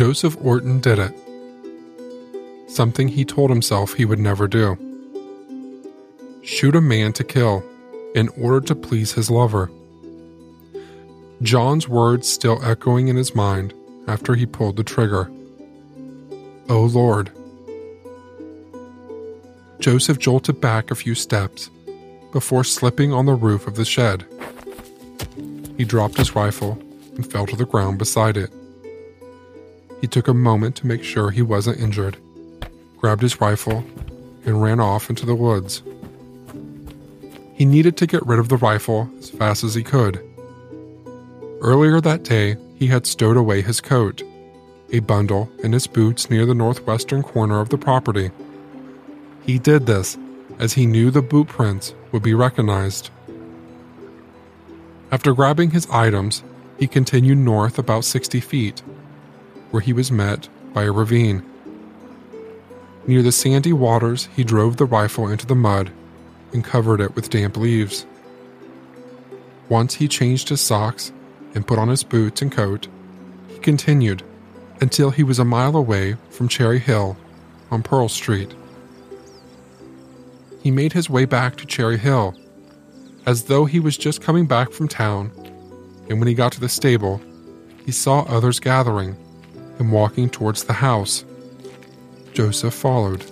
Joseph Orton did it. Something he told himself he would never do. Shoot a man to kill in order to please his lover. John's words still echoing in his mind after he pulled the trigger. Oh Lord. Joseph jolted back a few steps before slipping on the roof of the shed. He dropped his rifle and fell to the ground beside it. He took a moment to make sure he wasn't injured, grabbed his rifle, and ran off into the woods. He needed to get rid of the rifle as fast as he could. Earlier that day, he had stowed away his coat, a bundle, and his boots near the northwestern corner of the property. He did this as he knew the boot prints would be recognized. After grabbing his items, he continued north about 60 feet, where he was met by a ravine. Near the sandy waters, he drove the rifle into the mud and covered it with damp leaves. Once he changed his socks and put on his boots and coat, he continued until he was a mile away from Cherry Hill on Pearl Street. He made his way back to Cherry Hill as though he was just coming back from town, and when he got to the stable, he saw others gathering and walking towards the house. Joseph followed.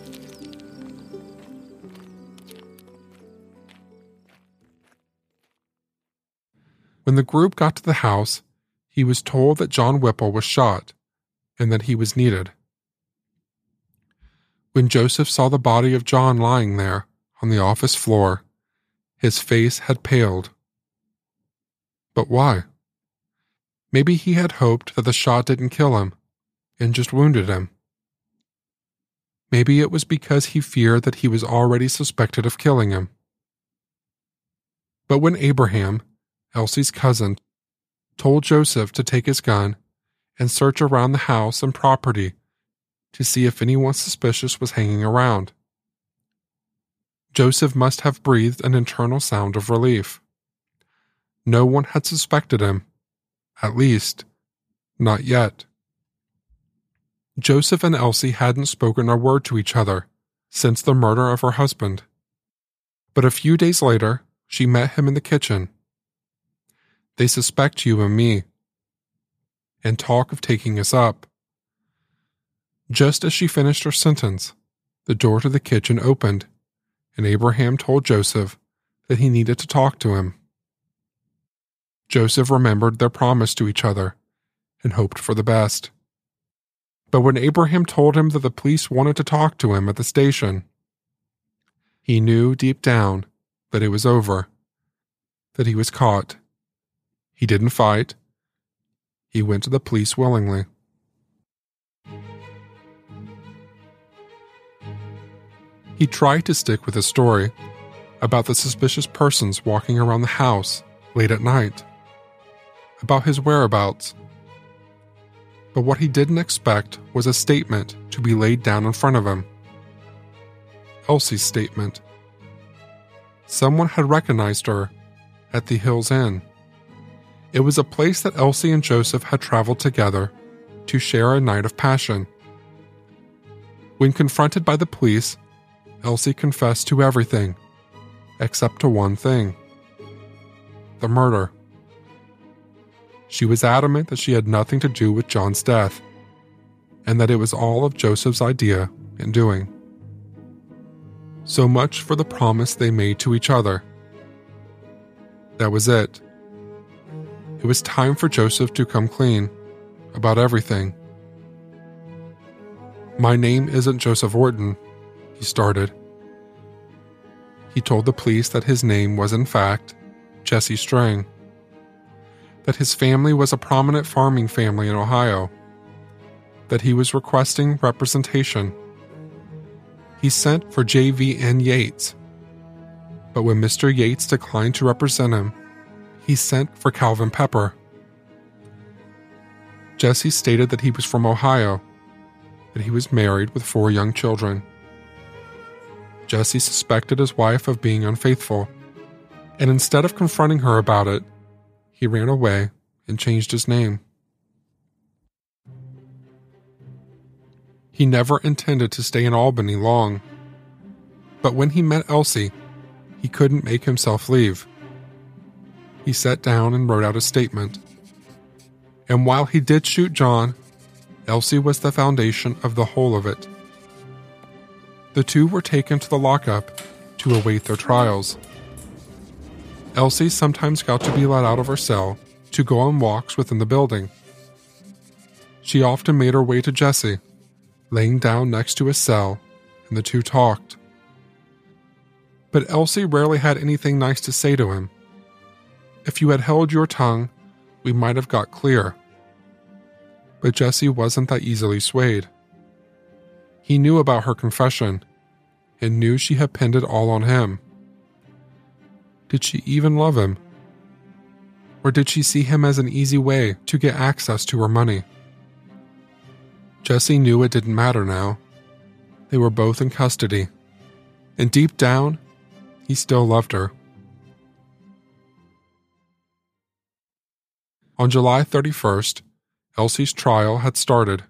When the group got to the house, he was told that John Whipple was shot and that he was needed. When Joseph saw the body of John lying there on the office floor, his face had paled. But why? Maybe he had hoped that the shot didn't kill him and just wounded him. Maybe it was because he feared that he was already suspected of killing him. But when Abraham, Elsie's cousin, told Joseph to take his gun and search around the house and property to see if anyone suspicious was hanging around, Joseph must have breathed an internal sound of relief. No one had suspected him, at least, not yet. Joseph and Elsie hadn't spoken a word to each other since the murder of her husband. But a few days later, she met him in the kitchen. They suspect you and me, and talk of taking us up. Just as she finished her sentence, the door to the kitchen opened, and Abraham told Joseph that he needed to talk to him. Joseph remembered their promise to each other and hoped for the best. But when Abraham told him that the police wanted to talk to him at the station, he knew deep down that it was over, that he was caught. He didn't fight. He went to the police willingly. He tried to stick with his story about the suspicious persons walking around the house late at night, about his whereabouts but what he didn't expect was a statement to be laid down in front of him. Elsie's statement. Someone had recognized her at the Hills Inn. It was a place that Elsie and Joseph had traveled together to share a night of passion. When confronted by the police, Elsie confessed to everything, except to one thing the murder. She was adamant that she had nothing to do with John's death, and that it was all of Joseph's idea and doing. So much for the promise they made to each other. That was it. It was time for Joseph to come clean about everything. My name isn't Joseph Orton, he started. He told the police that his name was, in fact, Jesse Strang that his family was a prominent farming family in Ohio, that he was requesting representation. He sent for J.V.N. Yates, but when Mr. Yates declined to represent him, he sent for Calvin Pepper. Jesse stated that he was from Ohio, that he was married with four young children. Jesse suspected his wife of being unfaithful, and instead of confronting her about it, he ran away and changed his name. He never intended to stay in Albany long. But when he met Elsie, he couldn't make himself leave. He sat down and wrote out a statement. And while he did shoot John, Elsie was the foundation of the whole of it. The two were taken to the lockup to await their trials. Elsie sometimes got to be let out of her cell to go on walks within the building. She often made her way to Jesse, laying down next to his cell, and the two talked. But Elsie rarely had anything nice to say to him. If you had held your tongue, we might have got clear. But Jesse wasn't that easily swayed. He knew about her confession and knew she had pinned it all on him. Did she even love him? Or did she see him as an easy way to get access to her money? Jesse knew it didn't matter now. They were both in custody, and deep down, he still loved her. On July 31st, Elsie's trial had started.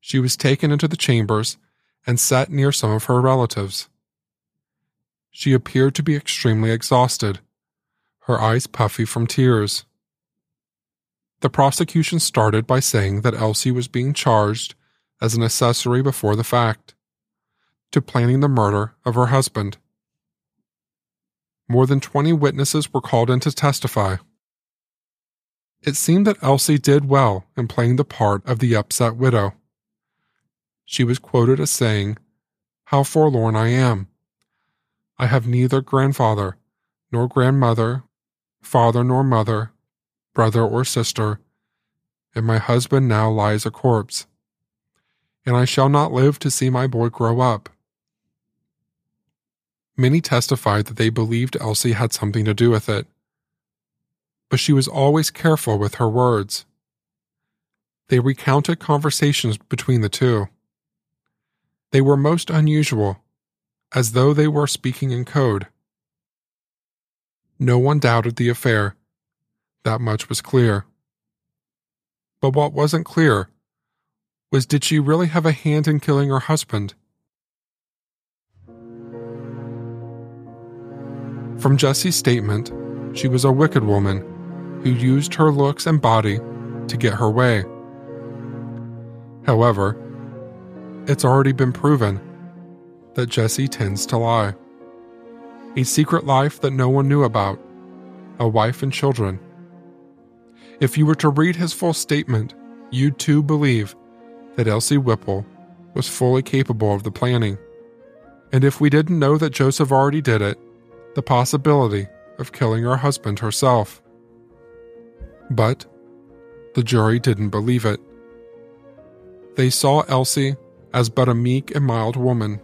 She was taken into the chambers and sat near some of her relatives. She appeared to be extremely exhausted, her eyes puffy from tears. The prosecution started by saying that Elsie was being charged as an accessory before the fact to planning the murder of her husband. More than 20 witnesses were called in to testify. It seemed that Elsie did well in playing the part of the upset widow. She was quoted as saying, How forlorn I am! I have neither grandfather, nor grandmother, father nor mother, brother or sister, and my husband now lies a corpse. And I shall not live to see my boy grow up. Many testified that they believed Elsie had something to do with it. But she was always careful with her words. They recounted conversations between the two. They were most unusual as though they were speaking in code. No one doubted the affair. That much was clear. But what wasn't clear was did she really have a hand in killing her husband? From Jesse's statement, she was a wicked woman who used her looks and body to get her way. However, it's already been proven that Jesse tends to lie. A secret life that no one knew about, a wife and children. If you were to read his full statement, you'd too believe that Elsie Whipple was fully capable of the planning. And if we didn't know that Joseph already did it, the possibility of killing her husband herself. But the jury didn't believe it. They saw Elsie as but a meek and mild woman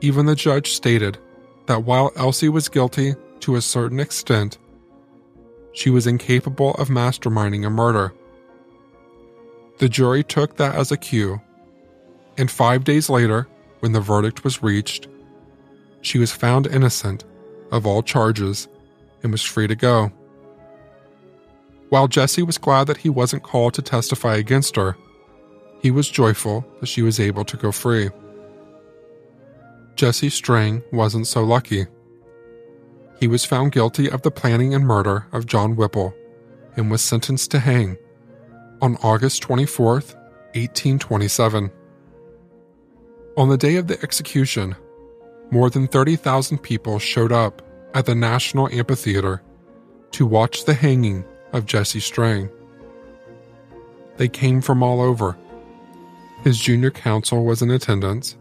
even the judge stated that while Elsie was guilty to a certain extent, she was incapable of masterminding a murder. The jury took that as a cue, and five days later, when the verdict was reached, she was found innocent of all charges and was free to go. While Jesse was glad that he wasn't called to testify against her, he was joyful that she was able to go free. Jesse Strang wasn't so lucky. He was found guilty of the planning and murder of John Whipple and was sentenced to hang on August 24, 1827. On the day of the execution, more than 30,000 people showed up at the National Amphitheater to watch the hanging of Jesse Strang. They came from all over. His junior counsel was in attendance,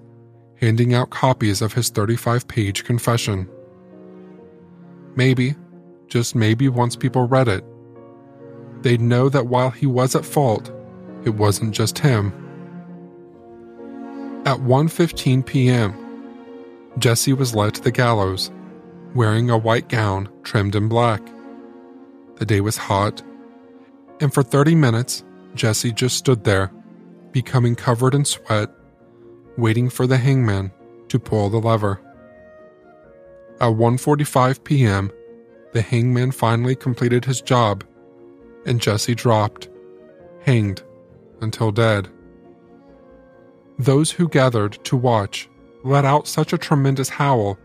handing out copies of his 35 page confession. Maybe, just maybe once people read it, they'd know that while he was at fault, it wasn't just him. At 1:15 p.m., Jesse was led to the gallows, wearing a white gown trimmed in black. The day was hot, and for 30 minutes, Jesse just stood there, becoming covered in sweat waiting for the hangman to pull the lever. At 1:45 p.m., the hangman finally completed his job and Jesse dropped, hanged until dead. Those who gathered to watch let out such a tremendous howl.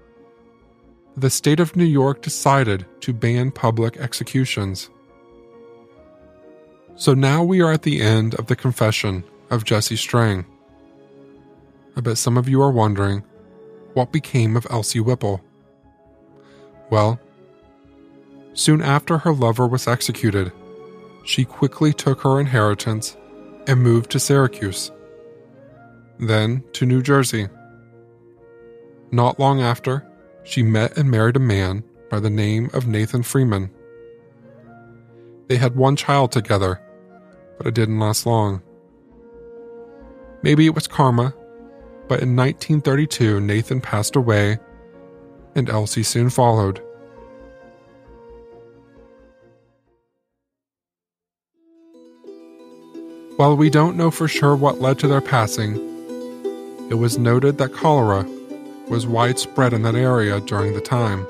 The state of New York decided to ban public executions. So now we are at the end of the confession of Jesse Strang. I bet some of you are wondering what became of Elsie Whipple. Well, soon after her lover was executed, she quickly took her inheritance and moved to Syracuse, then to New Jersey. Not long after, she met and married a man by the name of Nathan Freeman. They had one child together, but it didn't last long. Maybe it was karma, but in 1932, Nathan passed away and Elsie soon followed. While we don't know for sure what led to their passing, it was noted that cholera was widespread in that area during the time.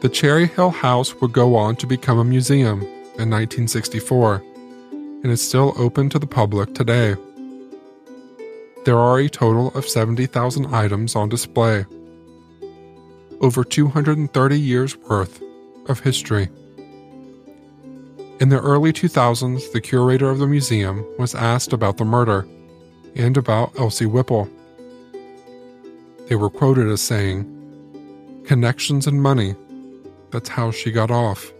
The Cherry Hill House would go on to become a museum in 1964 and is still open to the public today. There are a total of 70,000 items on display. Over 230 years worth of history. In the early 2000s, the curator of the museum was asked about the murder and about Elsie Whipple. They were quoted as saying, Connections and money, that's how she got off.